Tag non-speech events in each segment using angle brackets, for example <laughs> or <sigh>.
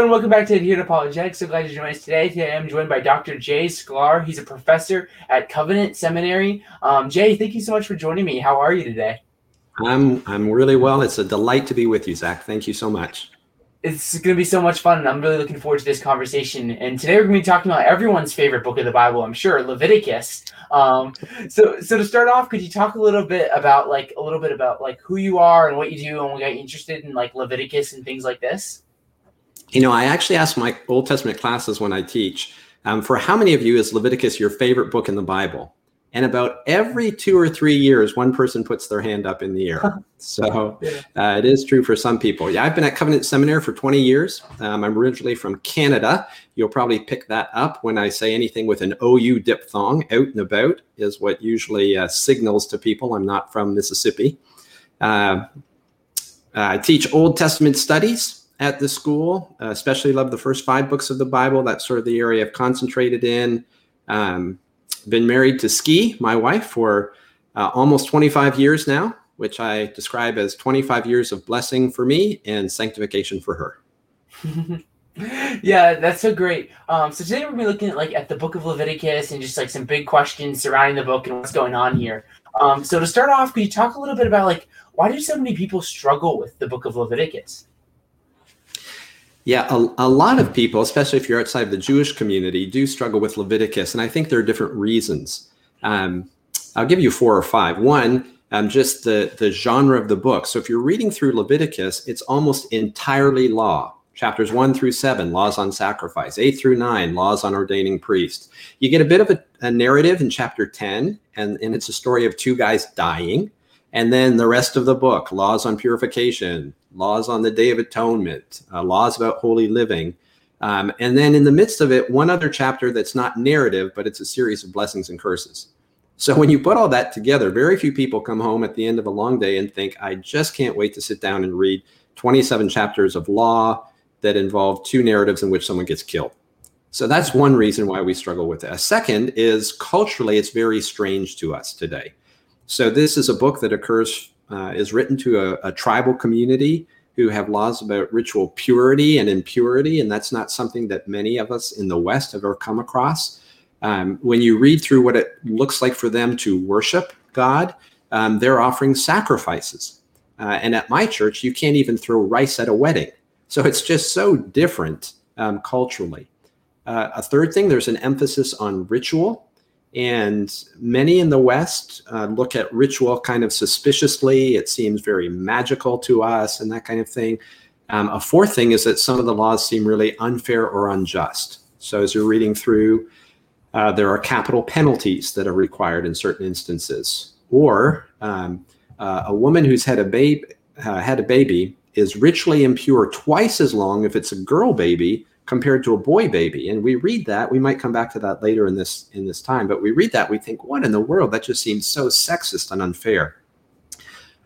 everyone, welcome back to Adhere to Apologetics. So glad you joined us today. Today I'm joined by Dr. Jay Sklar. He's a professor at Covenant Seminary. Um, Jay, thank you so much for joining me. How are you today? I'm I'm really well. It's a delight to be with you, Zach. Thank you so much. It's going to be so much fun, and I'm really looking forward to this conversation. And today we're going to be talking about everyone's favorite book of the Bible, I'm sure, Leviticus. Um, so, so to start off, could you talk a little bit about like a little bit about like who you are and what you do, and what got you interested in like Leviticus and things like this? You know, I actually ask my Old Testament classes when I teach um, for how many of you is Leviticus your favorite book in the Bible? And about every two or three years, one person puts their hand up in the air. <laughs> So uh, it is true for some people. Yeah, I've been at Covenant Seminary for 20 years. Um, I'm originally from Canada. You'll probably pick that up when I say anything with an OU diphthong, out and about, is what usually uh, signals to people I'm not from Mississippi. Uh, I teach Old Testament studies at the school, uh, especially love the first five books of the Bible. That's sort of the area I've concentrated in. Um, been married to Ski, my wife, for uh, almost 25 years now, which I describe as 25 years of blessing for me and sanctification for her. <laughs> yeah, that's so great. Um, so today we're gonna be looking at like at the book of Leviticus and just like some big questions surrounding the book and what's going on here. Um, so to start off, could you talk a little bit about like why do so many people struggle with the book of Leviticus? Yeah, a, a, lot of people, especially if you're outside of the Jewish community, do struggle with Leviticus. And I think there are different reasons. Um, I'll give you four or five. One, um, just the, the genre of the book. So if you're reading through Leviticus, it's almost entirely law. Chapters one through seven, laws on sacrifice. Eight through nine, laws on ordaining priests. You get a bit of a, a narrative in chapter 10, and, and it's a story of two guys dying. And then the rest of the book, laws on purification, laws on the Day of Atonement, uh, laws about holy living. Um, and then in the midst of it, one other chapter that's not narrative, but it's a series of blessings and curses. So when you put all that together, very few people come home at the end of a long day and think, I just can't wait to sit down and read 27 chapters of law that involve two narratives in which someone gets killed. So that's one reason why we struggle with it. A second is culturally, it's very strange to us today. So this is a book that occurs uh, is written to a, a, tribal community who have laws about ritual purity and impurity, and that's not something that many of us in the West have ever come across. Um, when you read through what it looks like for them to worship God, um, they're offering sacrifices. Uh, and at my church, you can't even throw rice at a wedding. So it's just so different um, culturally. Uh, a third thing, there's an emphasis on ritual. And many in the West uh, look at ritual kind of suspiciously. It seems very magical to us and that kind of thing. Um, a fourth thing is that some of the laws seem really unfair or unjust. So as you're reading through, uh, there are capital penalties that are required in certain instances. Or um, uh, a woman who's had a baby uh, had a baby is ritually impure twice as long if it's a girl baby compared to a boy baby. And we read that we might come back to that later in this in this time but we read that we think what in the world? That just seems so sexist and unfair.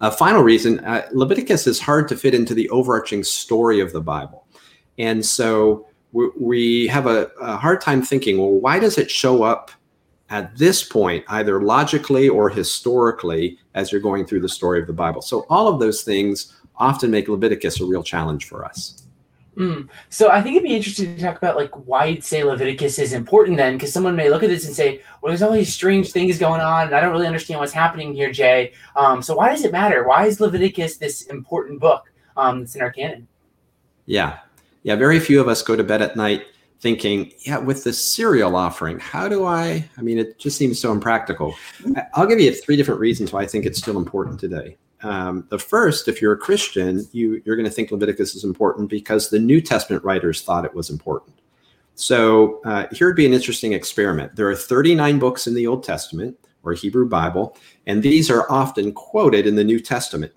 A final reason uh, leviticus is hard to fit into the overarching story of the bible. And so we, we have a, a hard time thinking well why does it show up at this point either logically or historically as you're going through the story of the bible? So all of those things often make leviticus a real challenge for us Mm. So I think it'd be interesting to talk about like why you'd say Leviticus is important then, because someone may look at this and say, "Well, there's all these strange things going on, and I don't really understand what's happening here, Jay." Um, so why does it matter? Why is Leviticus this important book um, that's in our canon? Yeah, yeah. Very few of us go to bed at night thinking, "Yeah, with the cereal offering, how do I?" I mean, it just seems so impractical. I'll give you three different reasons why I think it's still important today. Um, the first, if you're a Christian, you, you're going to think Leviticus is important because the New Testament writers thought it was important. So uh, here would be an interesting experiment. There are 39 books in the Old Testament or Hebrew Bible, and these are often quoted in the New Testament.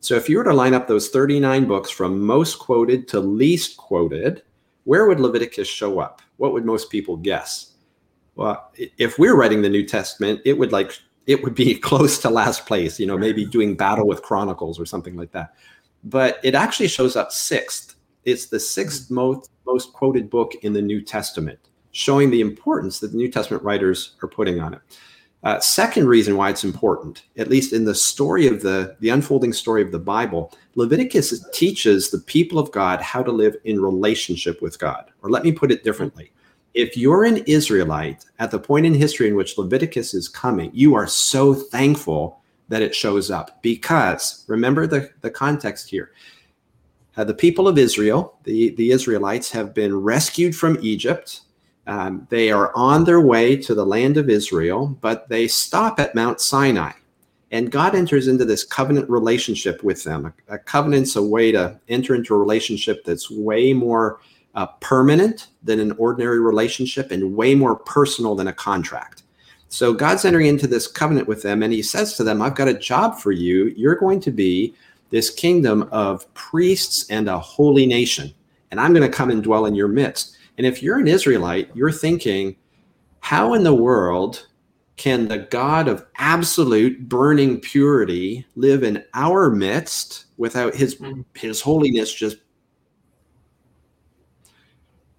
So if you were to line up those 39 books from most quoted to least quoted, where would Leviticus show up? What would most people guess? Well, if we're writing the New Testament, it would like it would be <laughs> close to last place, you know, maybe doing battle with Chronicles or something like that. But it actually shows up sixth. It's the sixth hmm. most, most quoted book in the New Testament, showing the importance that the New Testament writers are putting on it. Uh, second reason why it's important, at least in the story of the the unfolding story of the Bible, Leviticus teaches the people of God how to live in relationship with God. Or let me put it differently. If you're an Israelite at the point in history in which Leviticus is coming, you are so thankful that it shows up because remember the, the context here. Uh, the people of Israel, the, the Israelites, have been rescued from Egypt um, they are on their way to the land of Israel, but they stop at Mount Sinai. And God enters into this covenant relationship with them. A, a covenant's a way to enter into a relationship that's way more uh, permanent than an ordinary relationship and way more personal than a contract. So God's entering into this covenant with them, and He says to them, I've got a job for you. You're going to be this kingdom of priests and a holy nation, and I'm going to come and dwell in your midst. And if you're an Israelite, you're thinking, how in the world can the God of absolute burning purity live in our midst without his mm. his holiness just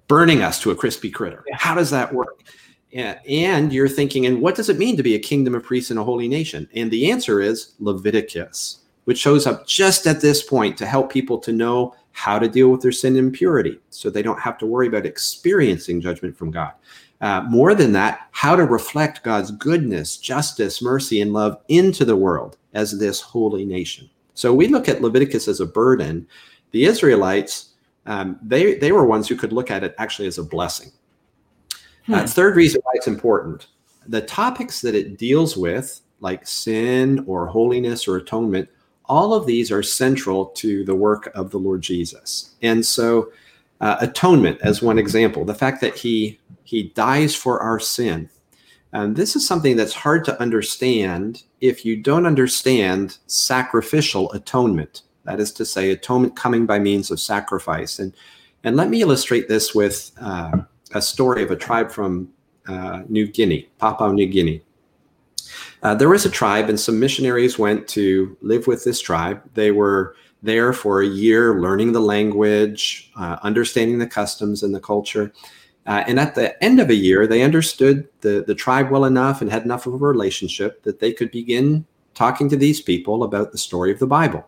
burning us to a crispy critter? Yeah. How does that work? And you're thinking, and what does it mean to be a kingdom of priests and a holy nation? And the answer is Leviticus, which shows up just at this point to help people to know how to deal with their sin and impurity so they don't have to worry about experiencing judgment from God. Uh, more than that, how to reflect God's goodness, justice, mercy, and love into the world as this holy nation. So we look at Leviticus as a burden. The Israelites, um, they, they were ones who could look at it actually as a blessing. Hmm. Uh, third reason why it's important the topics that it deals with, like sin or holiness or atonement, all of these are central to the work of the Lord Jesus. And so, uh, atonement, as one example, the fact that he he dies for our sin. And this is something that's hard to understand if you don't understand sacrificial atonement. That is to say, atonement coming by means of sacrifice. And and let me illustrate this with uh, a story of a tribe from uh, New Guinea, Papua New Guinea. Uh, there was a tribe, and some missionaries went to live with this tribe. They were there for a year, learning the language, uh, understanding the customs and the culture. Uh, and at the end of a year, they understood the, the tribe well enough and had enough of a relationship that they could begin talking to these people about the story of the Bible.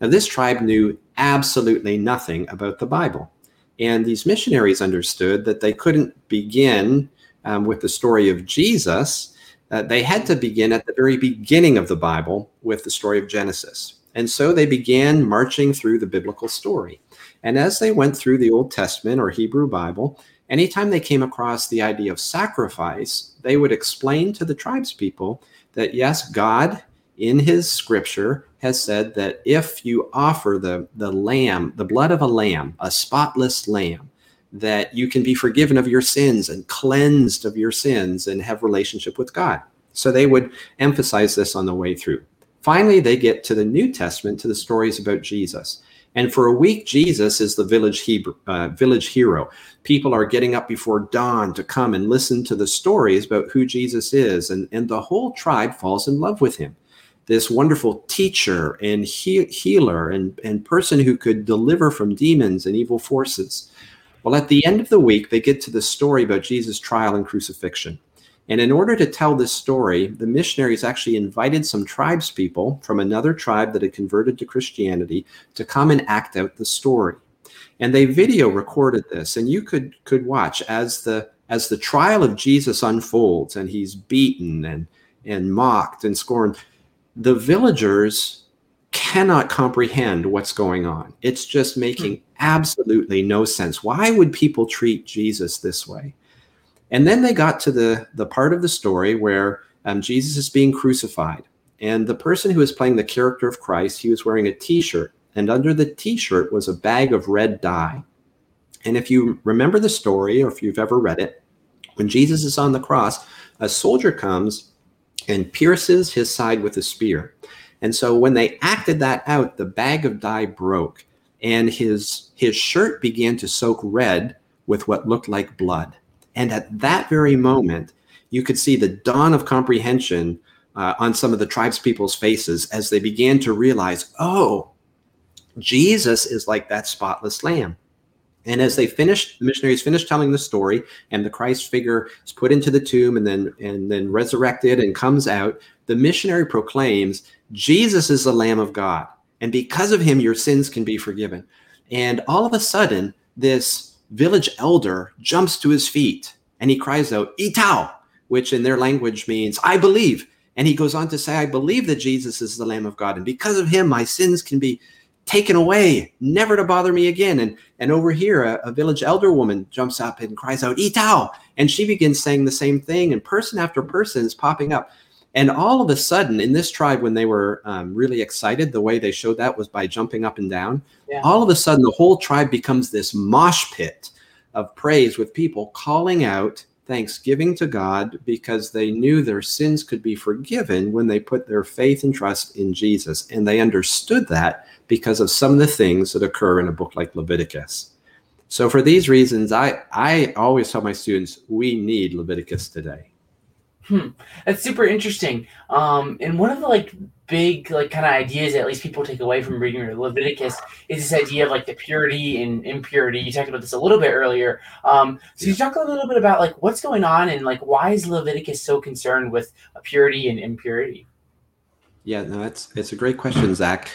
Now, this tribe knew absolutely nothing about the Bible. And these missionaries understood that they couldn't begin um, with the story of Jesus uh, they had to begin at the very beginning of the Bible with the story of Genesis. And so they began marching through the biblical story. And as they went through the Old Testament or Hebrew Bible, anytime they came across the idea of sacrifice, they would explain to the tribespeople that yes, God in his scripture has said that if you offer the, the lamb, the blood of a lamb, a spotless lamb, that you can be forgiven of your sins and cleansed of your sins and have relationship with God. So they would emphasize this on the way through. Finally, they get to the New Testament to the stories about Jesus. And for a week, Jesus is the village, Hebrew, uh, village hero. People are getting up before dawn to come and listen to the stories about who Jesus is. And, and the whole tribe falls in love with him. This wonderful teacher and he- healer and, and person who could deliver from demons and evil forces. Well, at the end of the week, they get to the story about Jesus' trial and crucifixion. And in order to tell this story, the missionaries actually invited some tribespeople from another tribe that had converted to Christianity to come and act out the story. And they video recorded this, and you could could watch as the as the trial of Jesus unfolds and he's beaten and and mocked and scorned. The villagers cannot comprehend what's going on. It's just making hmm. Absolutely no sense. Why would people treat Jesus this way? And then they got to the, the part of the story where um, Jesus is being crucified. And the person who was playing the character of Christ, he was wearing a t shirt. And under the t shirt was a bag of red dye. And if you remember the story, or if you've ever read it, when Jesus is on the cross, a soldier comes and pierces his side with a spear. And so when they acted that out, the bag of dye broke and his his shirt began to soak red with what looked like blood. And at that very moment, you could see the dawn of comprehension uh, on some of the tribespeople's faces as they began to realize, oh, Jesus is like that spotless lamb. And as they finished, the missionaries finished telling the story, and the Christ figure is put into the tomb and then and then resurrected and comes out. The missionary proclaims, "Jesus is the Lamb of God, and because of him, your sins can be forgiven." And all of a sudden, this village elder jumps to his feet and he cries out, "Itao," which in their language means "I believe." And he goes on to say, "I believe that Jesus is the Lamb of God, and because of him, my sins can be taken away, never to bother me again. And and over here, a, a village elder woman jumps up and cries out, Itao! And she begins saying the same thing, and person after person is popping up. And all of a sudden, in this tribe, when they were um, really excited, the way they showed that was by jumping up and down. Yeah. All of a sudden, the whole tribe becomes this mosh pit of praise with people calling out thanksgiving to God because they knew their sins could be forgiven when they put their faith and trust in Jesus. And they understood that because of some of the things that occur in a book like Leviticus. So for these reasons, I, I always tell my students, we need Leviticus today. Hmm. That's super interesting. Um, and one of the like big like kind of ideas that at least people take away from reading Leviticus is this idea of like the purity and impurity. You talked about this a little bit earlier. Um, so yeah. you talk a little bit about like what's going on and like why is Leviticus so concerned with purity and impurity? Yeah, no, that's it's a great question, Zach.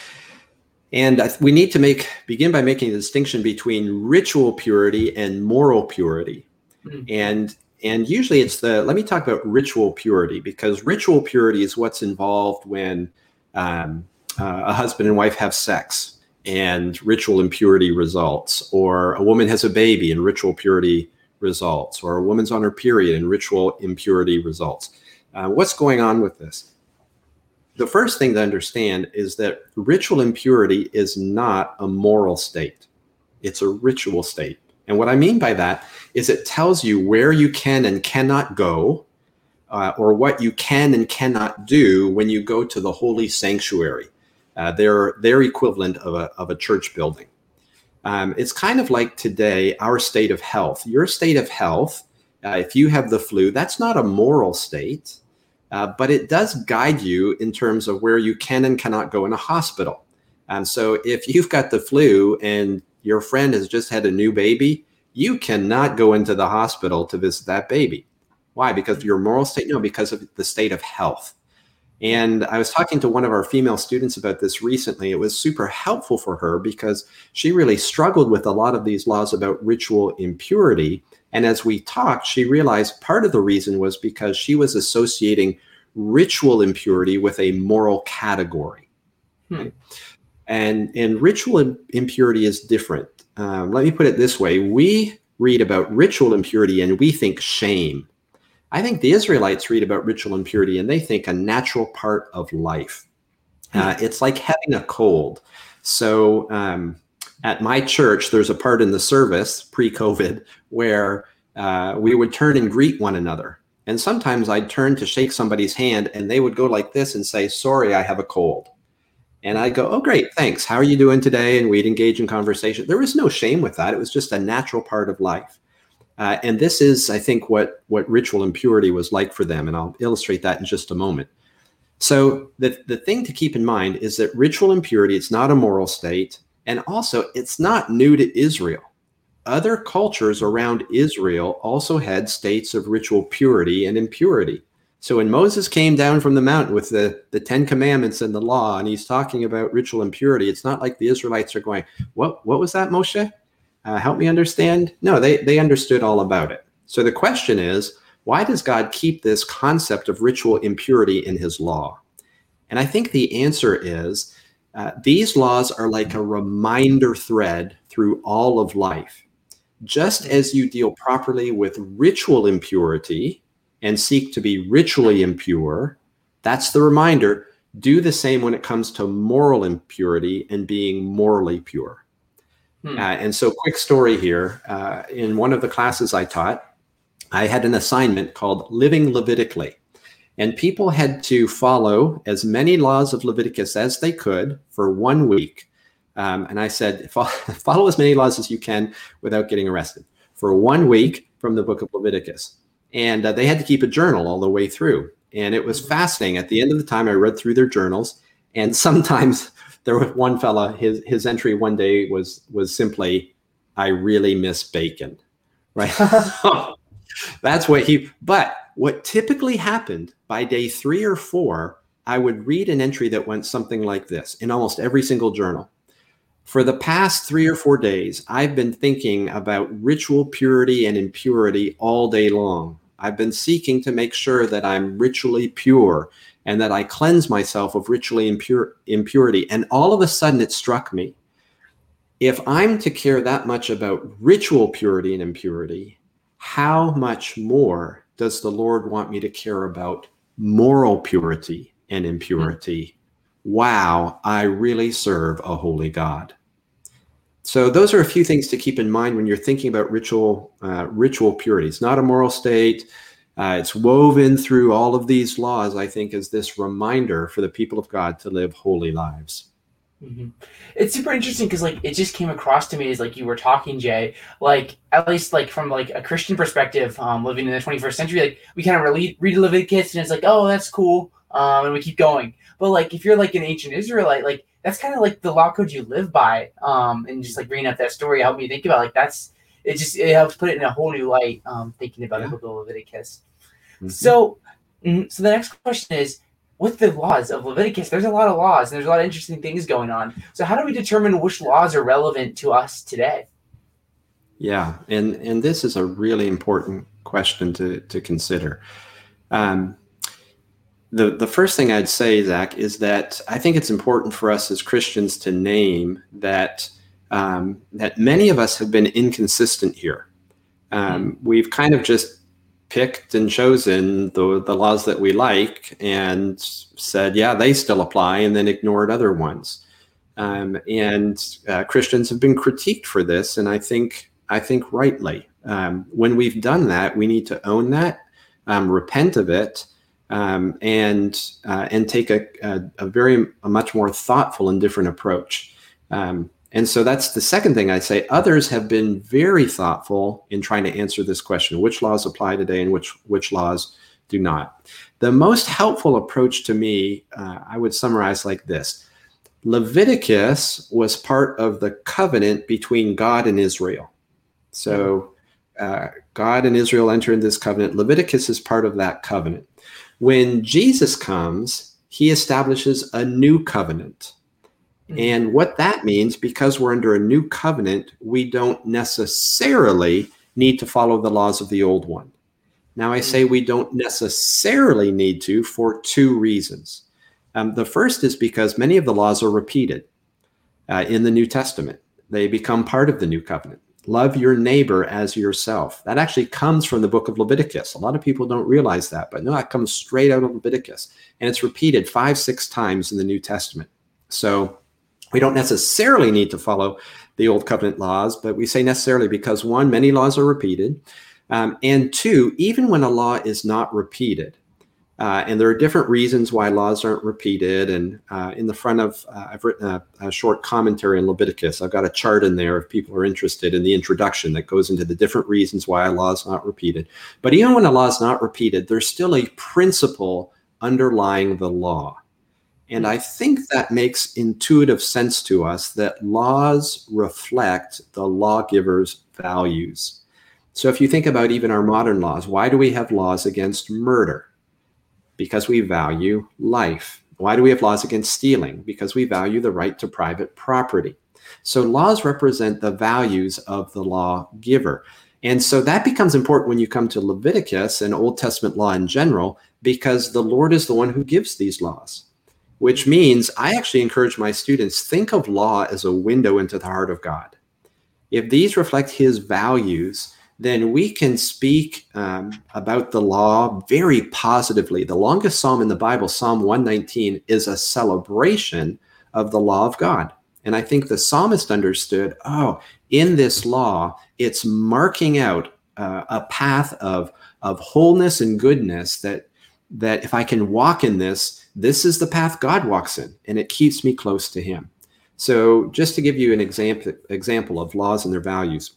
And we need to make begin by making a distinction between ritual purity and moral purity. Mm-hmm. And and usually it's the let me talk about ritual purity because ritual purity is what's involved when um, uh, a husband and wife have sex and ritual impurity results, or a woman has a baby and ritual purity results, or a woman's on her period and ritual impurity results. Uh, what's going on with this? the first thing to understand is that ritual impurity is not a moral state, it's a ritual state. And what I mean by that is it tells you where you can and cannot go, uh, or what you can and cannot do when you go to the holy sanctuary. Uh, they're their equivalent of a, of a church building. Um, it's kind of like today, our state of health. Your state of health, uh, if you have the flu, that's not a moral state uh, but it does guide you in terms of where you can and cannot go in a hospital. And so if <laughs> you've got the flu and your friend has just had a new baby, you cannot go into the hospital to visit that baby. Why? Because of your moral state? No, because of the state of health. And I was talking to one of our female students about this recently. It was super helpful for her because she really struggled with a lot of these laws about ritual impurity and as we talked, she realized part of the reason was because she was associating ritual impurity with a moral category. Hmm. And, and ritual impurity is different. Um, let me put it this way we read about ritual impurity and we think shame. I think the Israelites read about ritual impurity and they think a natural part of life. Hmm. Uh, it's like having a cold. So, um, at my church, there's a part in the service pre COVID where uh, we would turn and greet one another. And sometimes I'd turn to shake somebody's hand and they would go like this and say, Sorry, I have a cold. And I'd go, Oh, great, thanks. How are you doing today? And we'd engage in conversation. There was no shame with that. It was just a natural part of life. Uh, and this is, I think, what, what ritual impurity was like for them. And I'll illustrate that in just a moment. So the, the thing to keep in mind is that ritual impurity, it's not a moral state. And also, it's not new to Israel. Other cultures around Israel also had states of ritual purity and impurity. So when Moses came down from the mountain with the, the Ten Commandments and the law, and he's talking about ritual impurity, it's not like the Israelites are going, What, what was that, Moshe? Uh, help me understand. No, they, they understood all about it. So the question is, why does God keep this concept of ritual impurity in his law? And I think the answer is uh, these laws are like a reminder thread through all of life. Just as you deal properly with ritual impurity and seek to be ritually impure, that's the reminder. Do the same when it comes to moral impurity and being morally pure. Hmm. Uh, and so, quick story here. Uh, in one of the classes I taught, I had an assignment called Living Levitically. And people had to follow as many laws of Leviticus as they could for one week. Um, and I said, <laughs> follow as many laws as you can without getting arrested for one week from the book of Leviticus. And uh, they had to keep a journal all the way through. And it was fascinating. At the end of the time, I read through their journals. And <laughs> sometimes there was one fella, his, his entry one day was, was simply I really miss bacon. <laughs> Right. That's what he, but what typically happened by day three or four, I would read an entry that went something like this in almost every single journal. For the past three or four days, I've been thinking about ritual purity and impurity all day long. I've been seeking to make sure that I'm ritually pure and that I cleanse myself of ritually impure, impurity. And all of a sudden, it struck me if I'm to care that much about ritual purity and impurity, how much more does the Lord want me to care about moral purity and impurity? Hmm. Wow, I really serve a holy God. So those are a few things to keep in mind when you're thinking about ritual uh, ritual purity. It's not a moral state. Uh, it's woven through all of these laws. I think as this reminder for the people of God to live holy lives. Mm-hmm. It's super interesting because like it just came across to me as like you were talking, Jay. Like at least like from like a Christian perspective, um, living in the 21st century, like we kind of read, read Leviticus and it's like, oh, that's cool, um, and we keep going. But like if you're like an ancient Israelite, like that's kind of like the law code you live by, um, and just like bringing up that story helped me think about like that's it. Just it helps put it in a whole new light, um, thinking about yeah. the book of Leviticus. Mm-hmm. So, mm, so the next question is with the laws of Leviticus, there's a lot of laws and there's a lot of interesting things going on. So how do we determine which laws are relevant to us today? Yeah, and and this is a really important question to to consider. Um, the the first thing I'd say, Zach, is that I think it's important for us as Christians to name that um, that many of us have been inconsistent here. Um, mm-hmm. we've kind of just picked and chosen the, the laws that we like and said, yeah, they still apply, and then ignored other ones. Um, and uh, Christians have been critiqued for this, and I think I think rightly. Um, when we've done that, we need to own that, um, repent of it, um, and uh, and take a, a, a, very a much more thoughtful and different approach. Um, and so that's the second thing I'd say. Others have been very thoughtful in trying to answer this question which laws apply today and which, which laws do not. The most helpful approach to me, uh, I would summarize like this Leviticus was part of the covenant between God and Israel. So uh, God and Israel enter into this covenant. Leviticus is part of that covenant. When Jesus comes, he establishes a new covenant. Mm-hmm. And what that means, because we're under a new covenant, we don't necessarily need to follow the laws of the old one. Now, I say mm-hmm. we don't necessarily need to for two reasons. Um, the first is because many of the laws are repeated uh, in the New Testament, they become part of the new covenant. Love your neighbor as yourself. That actually comes from the book of Leviticus. A lot of people don't realize that, but no, that comes straight out of Leviticus. And it's repeated five, six times in the New Testament. So we don't necessarily need to follow the old covenant laws, but we say necessarily because one, many laws are repeated, um, and two, even when a law is not repeated, uh, and there are different reasons why laws aren't repeated. And uh, in the front of, uh, I've written a, a, short commentary on Leviticus. I've got a chart in there if people are interested in the introduction that goes into the different reasons why a law is not repeated. But even when a law is not repeated, there's still a principle underlying the law. And I think that makes intuitive sense to us that laws reflect the lawgiver's values. So if you think about even our modern laws, why do we have laws against murder? Because we value life. Why do we have laws against stealing? Because we value the right to private property. So laws represent the values of the lawgiver. And so that becomes important when you come to Leviticus and Old Testament law in general, because the Lord is the one who gives these laws which means I actually encourage my students think of law as a window into the heart of God. If these reflect his values, then we can speak um, about the law very positively. The longest psalm in the Bible, Psalm 119, is a celebration of the law of God. And I think the psalmist understood oh, in this law, it's marking out uh, a path of, of wholeness and goodness that, that if I can walk in this, this is the path God walks in, and it keeps me close to Him. So, just to give you an example, example of laws and their values,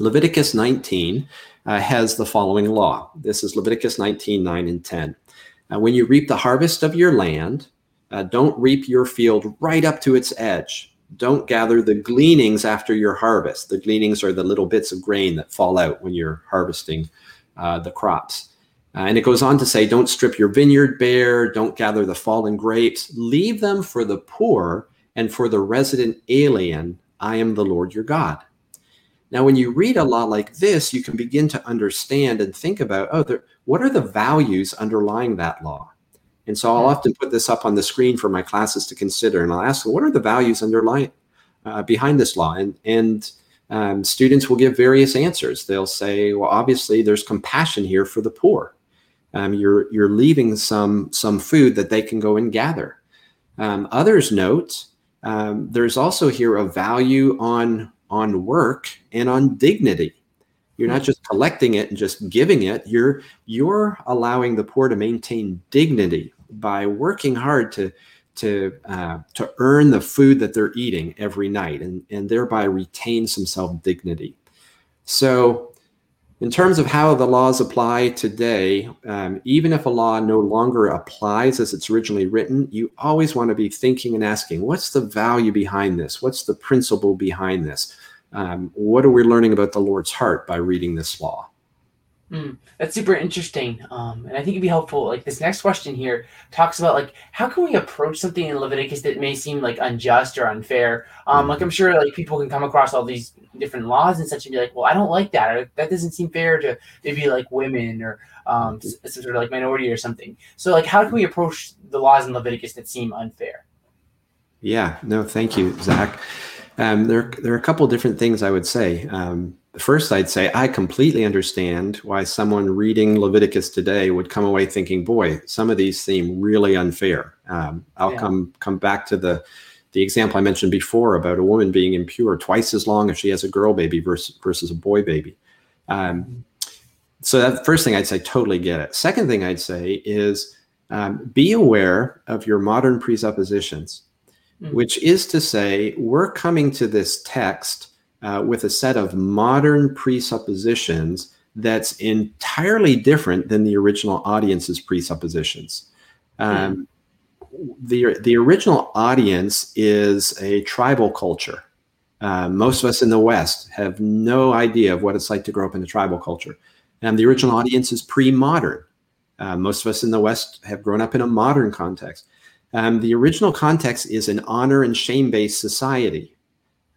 Leviticus 19 uh, has the following law. This is Leviticus 19, 9, and 10. Uh, when you reap the harvest of your land, uh, don't reap your field right up to its edge. don't gather the gleanings after your harvest. The gleanings are the little bits of grain that fall out when you're harvesting uh, the crops. Uh, and it goes on to say, don't strip your vineyard bare, don't gather the fallen grapes, leave them for the poor and for the resident alien. I am the Lord your God. Now, when you read a law like this, you can begin to understand and think about, oh, there, what are the values underlying that law? And so I'll often put this up on the screen for my classes to consider, and I'll ask them, what are the values underlying uh, behind this law? And and um, students will give various answers. They'll say, well, obviously there's compassion here for the poor. Um, you're you're leaving some some food that they can go and gather. Um, others note um, there's also here a value on on work and on dignity. You're not just collecting it and just giving it. You're you're allowing the poor to maintain dignity by working hard to to uh, to earn the food that they're eating every night and and thereby retain some self dignity. So in terms of how the laws apply today, um, even if a law no longer applies as it's originally written, you always want to be thinking and asking, what's the value behind this? What's the principle behind this? Um, what are we learning about the Lord's heart by reading this law? Mm, that's super interesting. Um, and I think it'd be helpful. Like this next question here talks about like how can we approach something in Leviticus that may seem like unjust or unfair? Um, like I'm sure like people can come across all these different laws and such and be like, well, I don't like that, or that doesn't seem fair to maybe like women or um, some sort of like minority or something. So like how can we approach the laws in Leviticus that seem unfair? Yeah, no, thank you, Zach. Um, there, there are a couple different things I would say. Um, first, I'd say I completely understand why someone reading Leviticus today would come away thinking, "Boy, some of these seem really unfair." Um, I'll yeah. come come back to the the example I mentioned before about a woman being impure twice as long if she has a girl baby versus versus a boy baby. Um, so that first thing I'd say, totally get it. Second thing I'd say is um, be aware of your modern presuppositions, mm-hmm. which is to say, we're coming to this text uh, with a set of modern presuppositions that's entirely different than the original audience's presuppositions. Um, the, the original audience is a tribal culture. Uh, most of us in the West have no idea of what it's like to grow up in a tribal culture. And the original audience is pre modern. Uh, most of us in the West have grown up in a modern context. Um, the original context is an honor and shame based society.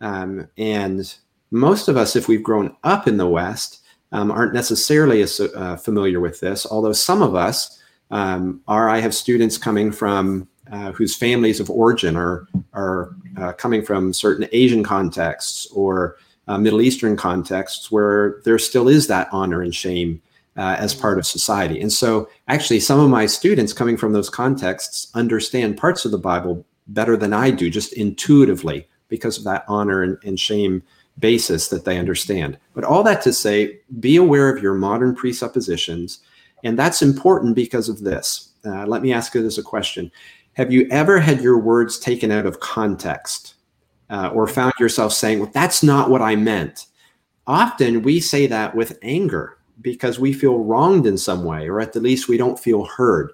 Um, and most of us, if we've grown up in the West, um, aren't necessarily as, uh, familiar with this, although some of us um, are. I have students coming from uh, whose families of origin are, are uh, coming from certain Asian contexts or uh, Middle Eastern contexts where there still is that honor and shame uh, as part of society. And so, actually, some of my students coming from those contexts understand parts of the Bible better than I do, just intuitively, because of that honor and, and shame basis that they understand. But all that to say, be aware of your modern presuppositions. And that's important because of this. Uh, let me ask you this a question Have you ever had your words taken out of context uh, or found yourself saying, Well, that's not what I meant? Often we say that with anger because we feel wronged in some way, or at the least we don't feel heard.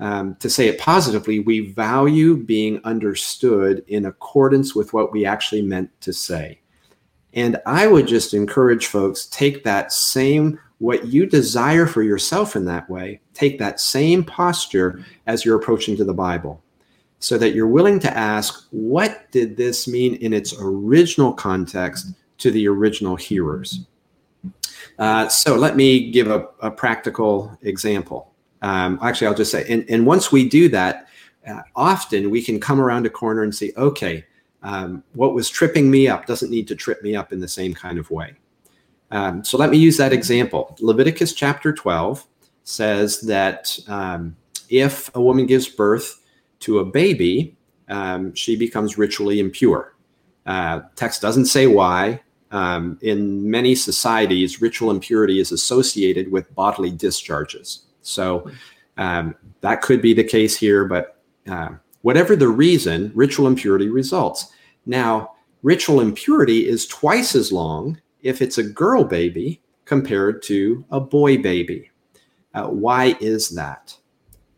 Um, to say it positively, we value being understood in accordance with what we actually meant to say. And I would just encourage folks take that same what you desire for yourself in that way, take that same posture as you're approaching to the Bible so that you're willing to ask, what did this mean in its original context to the original hearers? Uh, so let me give a, a practical example. Um, actually, I'll just say, and, and once we do that, uh, often we can come around a corner and say, okay, um, what was tripping me up doesn't need to trip me up in the same kind of way. Um, so let me use that example. Leviticus chapter 12 says that um, if a woman gives birth to a baby, um, she becomes ritually impure. Uh, text doesn't say why, um, in many societies, ritual impurity is associated with bodily discharges. So um, that could be the case here, but uh, whatever the reason, ritual impurity results. Now, ritual impurity is twice as long if it's a girl baby compared to a boy baby. Uh, why is that?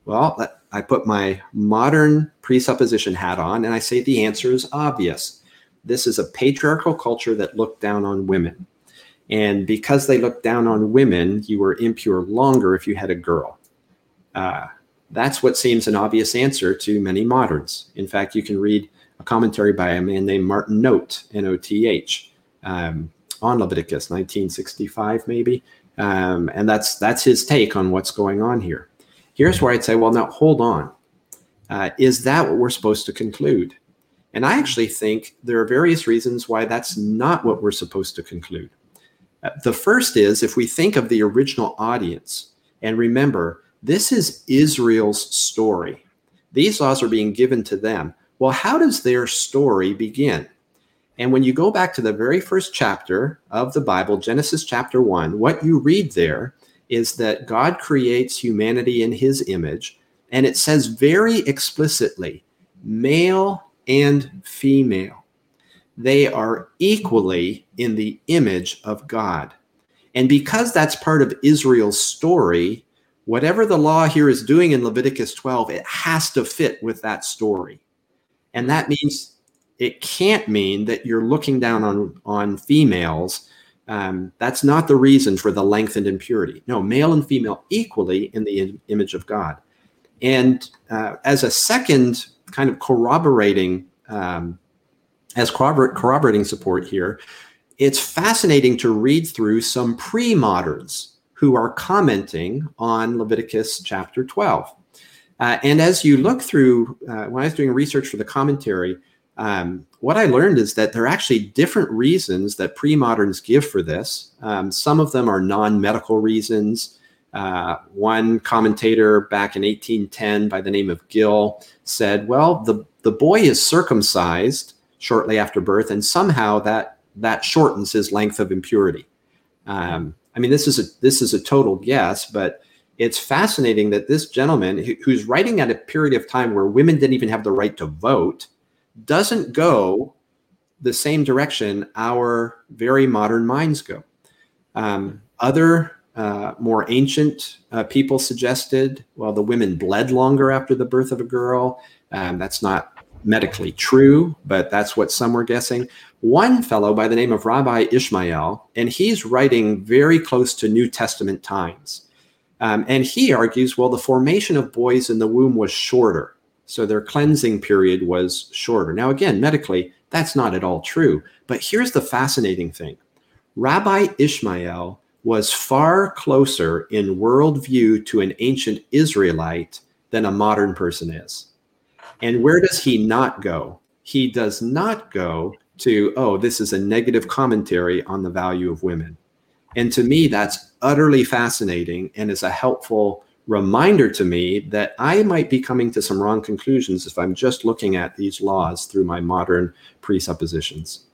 Well, I put my modern presupposition hat on and I say the answer is obvious this is a patriarchal culture that looked down on women. And because they looked down on women, you were impure longer if you had a girl. Uh, that's what seems an obvious answer to many moderns. In fact, you can read a commentary by a man named Martin Noth, N O T H, um, on Leviticus, 1965 maybe, um, and that's that's his take on what's going on here. Here's where I'd say, well, now hold on. Uh, is that what we're supposed to conclude? And I actually think there are various reasons why that's not what we're supposed to conclude. Uh, the first is if we think of the original audience, and remember, this is Israel's story. These laws are being given to them. Well, how does their story begin? And when you go back to the very first chapter of the Bible, Genesis chapter 1, what you read there is that God creates humanity in his image. And it says very explicitly, male and female. They are equally in the image of God. And because that's part of Israel's story, whatever the law here is doing in Leviticus 12, it has to fit with that story. And that means it can't mean that you're looking down on, on females. Um, that's not the reason for the lengthened impurity. No, male and female equally in the image of God. And uh, as a second kind of corroborating, um, as corroborating support here, it's fascinating to read through some pre moderns who are commenting on Leviticus chapter 12. Uh, and as you look through, uh, when I was doing research for the commentary, um, what I learned is that there are actually different reasons that pre moderns give for this. Um, some of them are non medical reasons. Uh, one commentator back in 1810 by the name of Gill said, well, the, the boy is circumcised shortly after birth, and somehow that, that shortens his length of impurity. Um, I mean, this is a this is a total guess, but it's fascinating that this gentleman who, who's writing at a period of time where women didn't even have the right to vote doesn't go the same direction our very modern minds go. Um, other uh, more ancient uh, people suggested, well, the women bled longer after the birth of a girl. Um, that's not medically true, but that's what some were guessing. One fellow by the name of Rabbi Ishmael, and he's writing very close to New Testament times. Um, and he argues, well, the formation of boys in the womb was shorter. So their cleansing period was shorter. Now, again, medically, that's not at all true. But here's the fascinating thing Rabbi Ishmael was far closer in worldview to an ancient Israelite than a modern person is. And where does he not go? He does not go to, oh, this is a negative commentary on the value of women. And to me, that's utterly fascinating and is a helpful reminder to me that I might be coming to some wrong conclusions if I'm just looking at these laws through my modern presuppositions.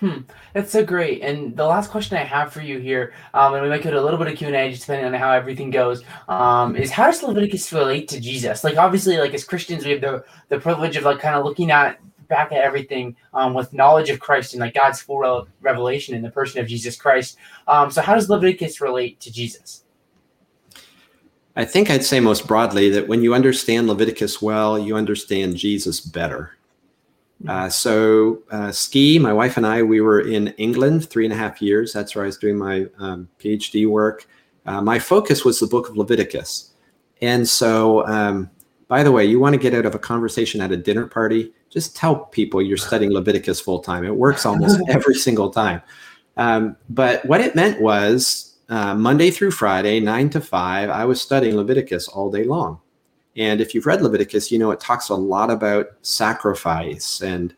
Hmm, that's so great. And the last question I have for you here, um, and we might go to a little bit of Q and A, just depending on how everything goes, um, is how does Leviticus relate to Jesus? Like, obviously, like as Christians, we have the the privilege of like kind of looking at back at everything um, with knowledge of Christ and like God's full revelation in the person of Jesus Christ. Um, so, how does Leviticus relate to Jesus? I think I'd say most broadly that when you understand Leviticus well, you understand Jesus better. Uh, so, uh, Ski, my wife and I, we were in England three and a half years. That's where I was doing my um, PhD work. Uh, my focus was the book of Leviticus. And so, um, by the way, you want to get out of a conversation at a dinner party, just tell people you're studying Leviticus full time. It works almost <laughs> every single time. Um, but what it meant was uh, Monday through Friday, nine to five, I was studying Leviticus all day long. And if you've read Leviticus, you know it talks a lot about sacrifice and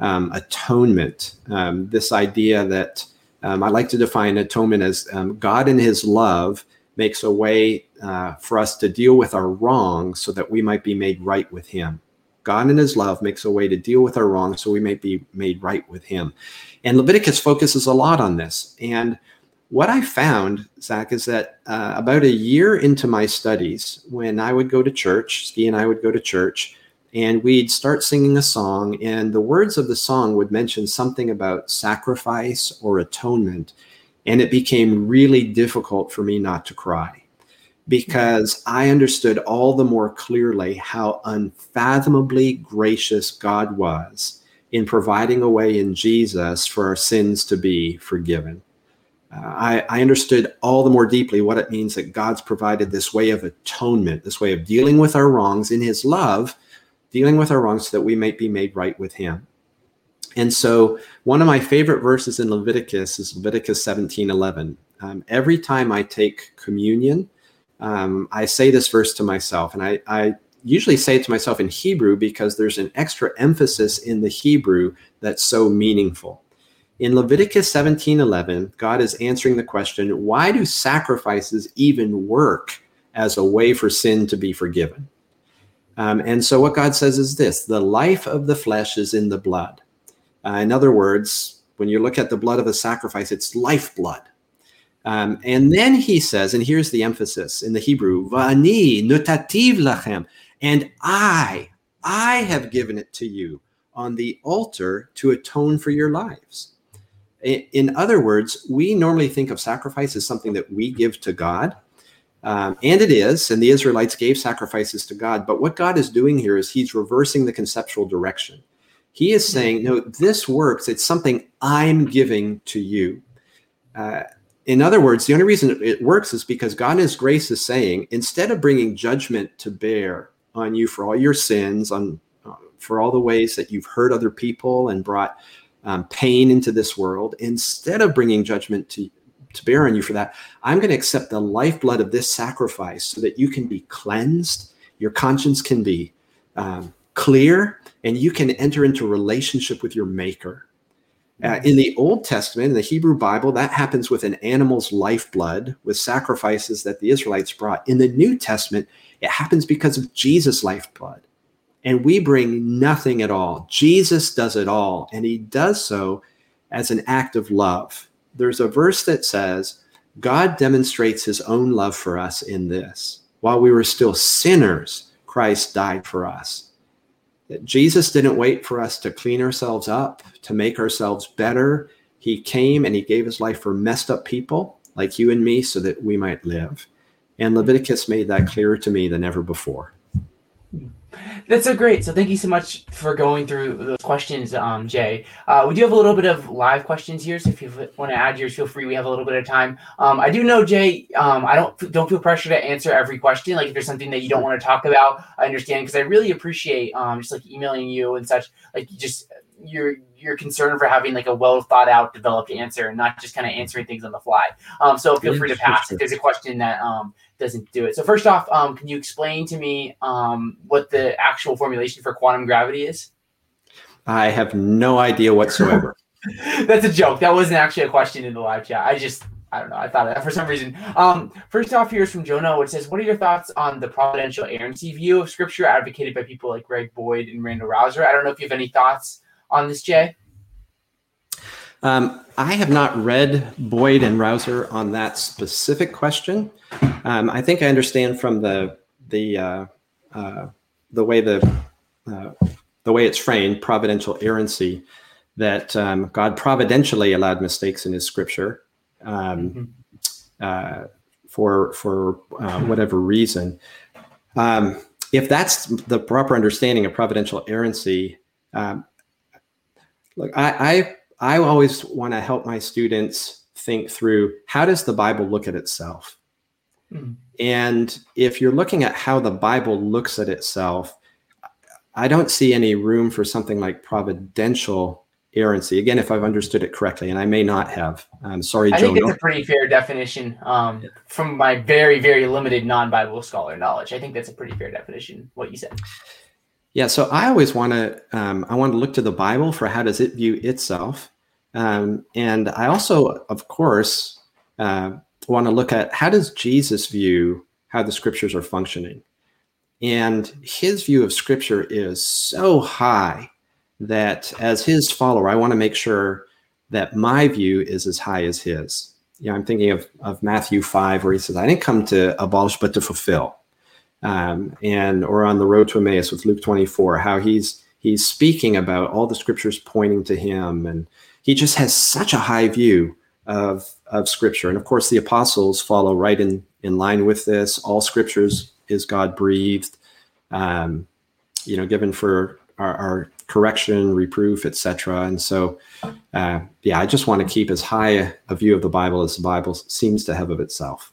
um, atonement. Um, this idea that um, I like to define atonement as um, God in his love makes a way uh, for us to deal with our wrongs so that we might be made right with him. God in his love makes a way to deal with our wrongs so we may be made right with him. And Leviticus focuses a lot on this. And what I found, Zach, is that uh, about a year into my studies, when I would go to church, Ski and I would go to church, and we'd start singing a song, and the words of the song would mention something about sacrifice or atonement. And it became really difficult for me not to cry because I understood all the more clearly how unfathomably gracious God was in providing a way in Jesus for our sins to be forgiven. I, I understood all the more deeply what it means that God's provided this way of atonement, this way of dealing with our wrongs in His love, dealing with our wrongs so that we might be made right with Him. And so, one of my favorite verses in Leviticus is Leviticus 17 11. Um, every time I take communion, um, I say this verse to myself, and I, I usually say it to myself in Hebrew because there's an extra emphasis in the Hebrew that's so meaningful. In Leviticus 17:11, God is answering the question, why do sacrifices even work as a way for sin to be forgiven? Um, and so what God says is this, the life of the flesh is in the blood. Uh, in other words, when you look at the blood of a sacrifice, it's lifeblood. Um, and then he says, and here's the emphasis in the Hebrew, Vani nutativ lachem, and I, I have given it to you on the altar to atone for your lives. In other words, we normally think of sacrifice as something that we give to God. Um, and it is, and the Israelites gave sacrifices to God. But what God is doing here is he's reversing the conceptual direction. He is saying, no, this works. It's something I'm giving to you. Uh, in other words, the only reason it works is because God in His grace is saying, instead of bringing judgment to bear on you for all your sins, on uh, for all the ways that you've hurt other people and brought um, pain into this world, instead of bringing judgment to to bear on you for that, I'm going to accept the lifeblood of this sacrifice so that you can be cleansed, your conscience can be um, clear, and you can enter into relationship with your Maker. Uh, in the Old Testament, in the Hebrew Bible, that happens with an animal's lifeblood, with sacrifices that the Israelites brought. In the New Testament, it happens because of Jesus' lifeblood. And we bring nothing at all. Jesus does it all, and he does so as an act of love. There's a verse that says, God demonstrates his own love for us in this. While we were still sinners, Christ died for us. That Jesus didn't wait for us to clean ourselves up, to make ourselves better. He came and he gave his life for messed up people like you and me so that we might live. And Leviticus made that clearer to me than ever before. That's so great. So thank you so much for going through those questions, um, Jay. Uh, we do have a little bit of live questions here, so if you want to add yours, feel free. We have a little bit of time. Um, I do know, Jay. Um, I don't don't feel pressure to answer every question. Like if there's something that you don't want to talk about, I understand because I really appreciate um, just like emailing you and such. Like just your your concern for having like a well thought out, developed answer, and not just kind of answering things on the fly. Um, so feel free to pass if there's a question that um, doesn't do it. So first off, um, can you explain to me um, what the actual formulation for quantum gravity is? I have no idea whatsoever. <laughs> That's a joke. That wasn't actually a question in the live chat. I just I don't know. I thought that for some reason. Um, first off, here's from Jonah, which says, "What are your thoughts on the providential errancy view of Scripture advocated by people like Greg Boyd and Randal Rauser?" I don't know if you have any thoughts on this, Jay. Um, I have not read Boyd and Rauser on that specific question. Um, I think I understand from the the uh, uh, the way the uh, the way it's framed, providential errancy, that um, God providentially allowed mistakes in His Scripture um, mm-hmm. Uh, for for uh, whatever reason. Um, if that's the proper understanding of providential errancy, um, look, I, I I always want to help my students think through how does the Bible look at itself? Mm. And if you're looking at how the Bible looks at itself, I don't see any room for something like providential errancy. Again, if I've understood it correctly, and I may not have. I'm sorry, I think it's a pretty fair definition um, yeah. from my very, very limited non-Bible scholar knowledge. I think that's a pretty fair definition. What you said. Yeah, so I always want to um, I want to look to the Bible for how does it view itself, um, and I also, of course, uh, want to look at how does Jesus view how the scriptures are functioning. And his view of scripture is so high that as his follower, I want to make sure that my view is as high as his. Yeah, I'm thinking of, of Matthew 5, where he says, I didn't come to abolish, but to fulfill. Um, and or on the road to Emmaus with Luke 24, how he's he's speaking about all the scriptures pointing to him and he just has such a high view of of scripture and of course the apostles follow right in in line with this all scriptures is god breathed um, you know given for our, our correction, reproof, etc. And so, uh, yeah, I just want to keep as high a view of the Bible as the Bible seems to have of itself.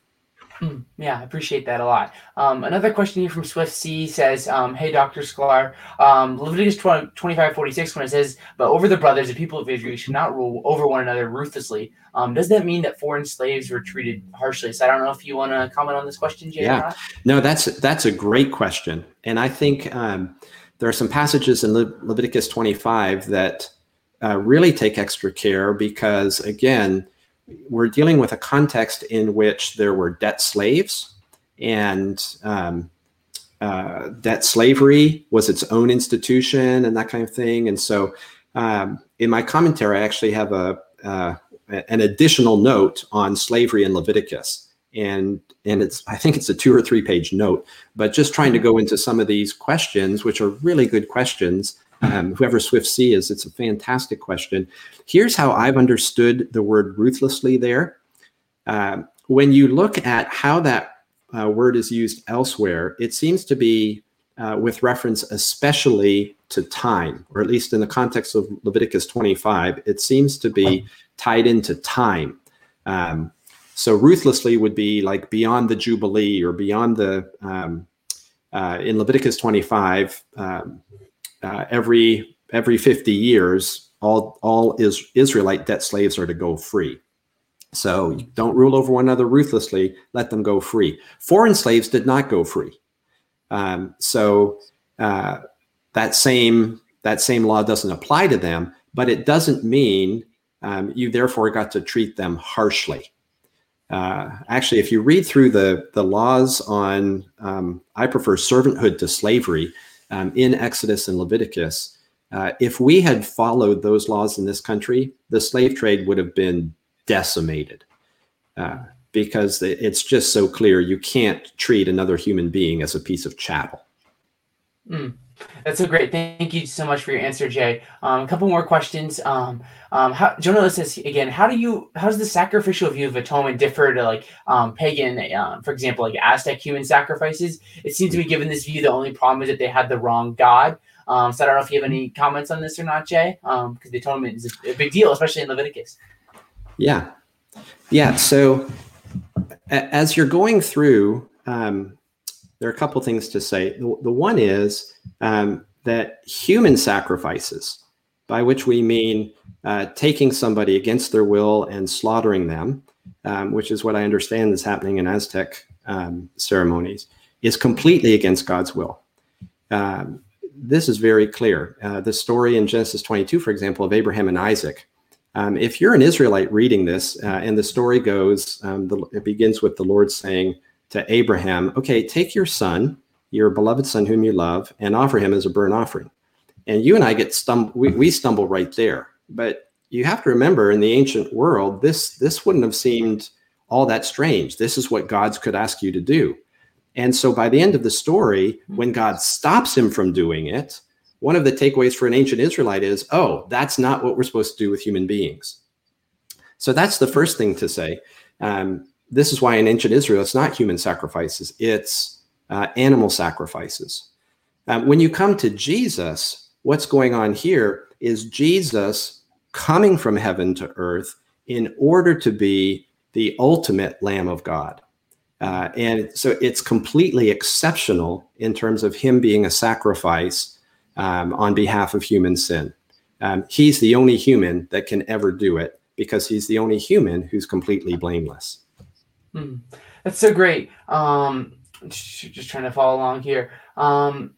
Mm, yeah, I appreciate that a lot. Um, another question here from Swift C says, um, Hey, Dr. Sklar, um, Leviticus 20, 25 46, when it says, But over the brothers, the people of Israel should not rule over one another ruthlessly. Um, does that mean that foreign slaves were treated harshly? So I don't know if you want to comment on this question, Jay. Yeah, no, that's that's a great question, and I think um, there are some passages in Le- Leviticus 25 that uh, really take extra care because, again, we're dealing with a context in which there were debt slaves and um, uh, debt slavery was its own institution and that kind of thing. And so, um, in my commentary, I actually have a uh, an additional note on slavery in Leviticus, and and it's I think it's a two or three page note, but just trying to go into some of these questions, which are really good questions. Um, whoever Swift C is, it's a fantastic question. Here's how I've understood the word ruthlessly there. Um, when you look at how that uh, word is used elsewhere, it seems to be uh, with reference especially to time, or at least in the context of Leviticus 25, it seems to be tied into time. Um, so ruthlessly would be like beyond the Jubilee or beyond the, um, uh, in Leviticus 25, um, uh, every every 50 years, all all is Israelite debt slaves are to go free. So don't rule over one another ruthlessly. Let them go free. Foreign slaves did not go free. Um, so uh, that same that same law doesn't apply to them, but it doesn't mean um, you therefore got to treat them harshly. Uh, actually, if you read through the the laws on, um, I prefer servanthood to slavery um, in Exodus and Leviticus. Uh, if we had followed those laws in this country, the slave trade would have been decimated uh, because it's just so clear you can't treat another human being as a piece of chattel. Mm. That's so great. Thank you so much for your answer, Jay. Um, a couple more questions. Um, um, how, Jonah says again, how do you, how does the sacrificial view of atonement differ to like um, pagan, uh, for example, like Aztec human sacrifices? It seems to be given this view. The only problem is that they had the wrong God. Um, so I don't know if you have any comments on this or not, Jay, because um, the atonement is a, a big deal, especially in Leviticus. Yeah, yeah. So as you're going through um, there are a couple things to say. The, the one is um, that human sacrifices, by which we mean uh, taking somebody against their will and slaughtering them, um, which is what I understand is happening in Aztec um, ceremonies, is completely against God's will. Um, this is very clear. Uh, the story in Genesis 22, for example, of Abraham and Isaac. Um, if you're an Israelite reading this, uh, and the story goes, um, the, it begins with the Lord saying, to Abraham, okay, take your son, your beloved son whom you love, and offer him as a burnt offering. And you and I get stumble, we, we stumble right there. But you have to remember in the ancient world, this this wouldn't have seemed all that strange. This is what God's could ask you to do. And so by the end of the story, when God stops him from doing it, one of the takeaways for an ancient Israelite is, oh, that's not what we're supposed to do with human beings. So that's the first thing to say. Um, this is why in ancient Israel, it's not human sacrifices, it's uh, animal sacrifices. Um, when you come to Jesus, what's going on here is Jesus coming from heaven to earth in order to be the ultimate Lamb of God. Uh, and so it's completely exceptional in terms of him being a sacrifice um, on behalf of human sin. Um, he's the only human that can ever do it because he's the only human who's completely blameless. Hmm. That's so great. Um, just trying to follow along here. Um,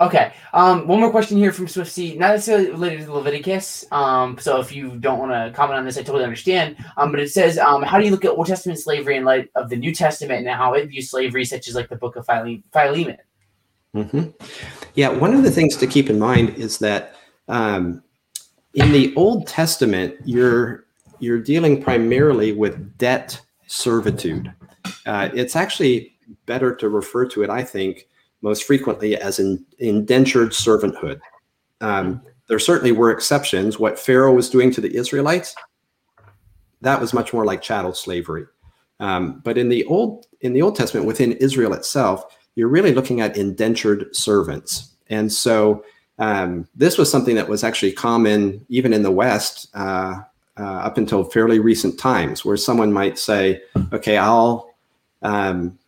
okay. Um, one more question here from Swift C. Not necessarily related to Leviticus. Um, so if you don't want to comment on this, I totally understand. Um, but it says, um, how do you look at Old Testament slavery in light of the New Testament and how it views slavery, such as like the Book of Philemon? Mm-hmm. Yeah. One of the things to keep in mind is that um, in the Old Testament, you're you're dealing primarily with debt servitude. Uh, it's actually better to refer to it, I think, most frequently as in, indentured servanthood. Um, there certainly were exceptions. What Pharaoh was doing to the Israelites, that was much more like chattel slavery. Um, but in the old in the Old Testament, within Israel itself, you're really looking at indentured servants. And so um, this was something that was actually common even in the West uh, uh, up until fairly recent times, where someone might say, "Okay, I'll um,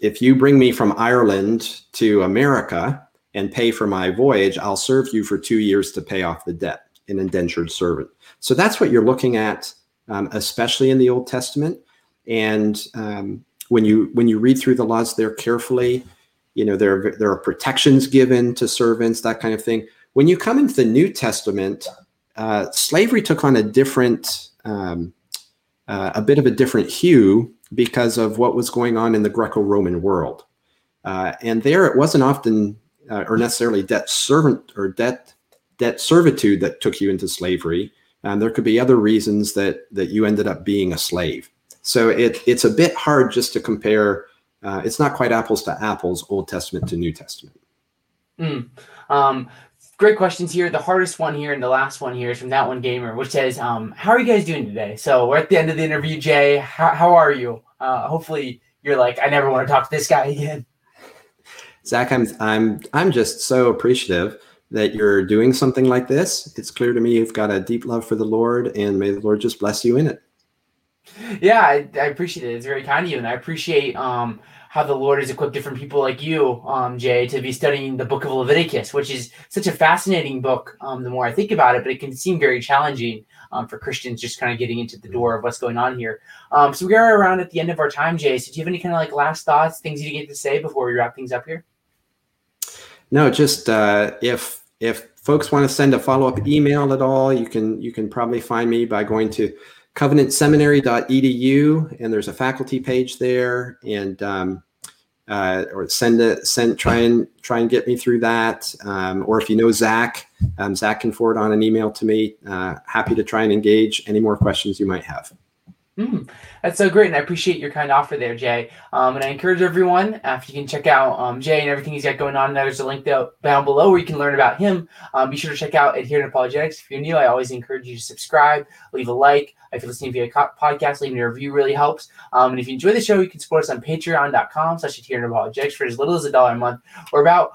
if you bring me from Ireland to America and pay for my voyage, I'll serve you for two years to pay off the debt." An indentured servant. So that's what you're looking at, um, especially in the Old Testament. And um, when you when you read through the laws there carefully, you know there there are protections given to servants, that kind of thing. When you come into the New Testament, uh, slavery took on a different, um, uh, a bit of a different hue because of what was going on in the Greco-Roman world. Uh, and there, it wasn't often uh, or necessarily debt servant or debt debt servitude that took you into slavery. There could be other reasons that that you ended up being a slave. So it it's a bit hard just to compare. Uh, it's not quite apples to apples, Old Testament to New Testament. Mm. Um, great questions here. The hardest one here and the last one here is from that one gamer, which says, um, "How are you guys doing today?" So we're at the end of the interview. Jay, how, how are you? Uh, hopefully, you're like, I never want to talk to this guy <laughs> again. Zach, I'm I'm I'm just so appreciative that you're doing something like this. It's clear to me you've got a deep love for the Lord, and may the Lord just bless you in it. Yeah, I, I appreciate it. It's very kind of you, and I appreciate um, how the Lord has equipped different people like you, um, Jay, to be studying the Book of Leviticus, which is such a fascinating book. Um, the more I think about it, but it can seem very challenging um, for Christians just kind of getting into the door of what's going on here. Um, so we are around at the end of our time, Jay. So do you have any kind of like last thoughts, things you get to say before we wrap things up here? No, just uh, if if folks want to send a follow-up email at all, you can you can probably find me by going to covenantseminary.edu and there's a faculty page there and um, uh, or send a send try and try and get me through that um, or if you know zach um, zach can forward on an email to me uh, happy to try and engage any more questions you might have Mm, that's so great, and I appreciate your kind offer there, Jay. Um, and I encourage everyone, after you can check out um, Jay and everything he's got going on, there's a link down below where you can learn about him. Um, be sure to check out Adherent Apologetics. If you're new, I always encourage you to subscribe, leave a like. If you're listening via podcast, leaving a review really helps. Um, and if you enjoy the show, you can support us on patreon.com slash Apologetics for as little as a dollar a month, or about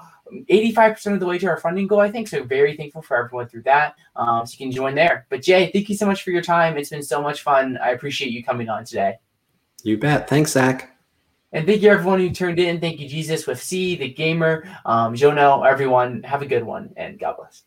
85% of the way to our funding goal, I think. So very thankful for everyone through that. Um, so you can join there. But Jay, thank you so much for your time. It's been so much fun. I appreciate you coming on today. You bet. Thanks, Zach. And thank you everyone who turned in. Thank you, Jesus with C, the gamer, um, Jono, everyone. Have a good one and God bless.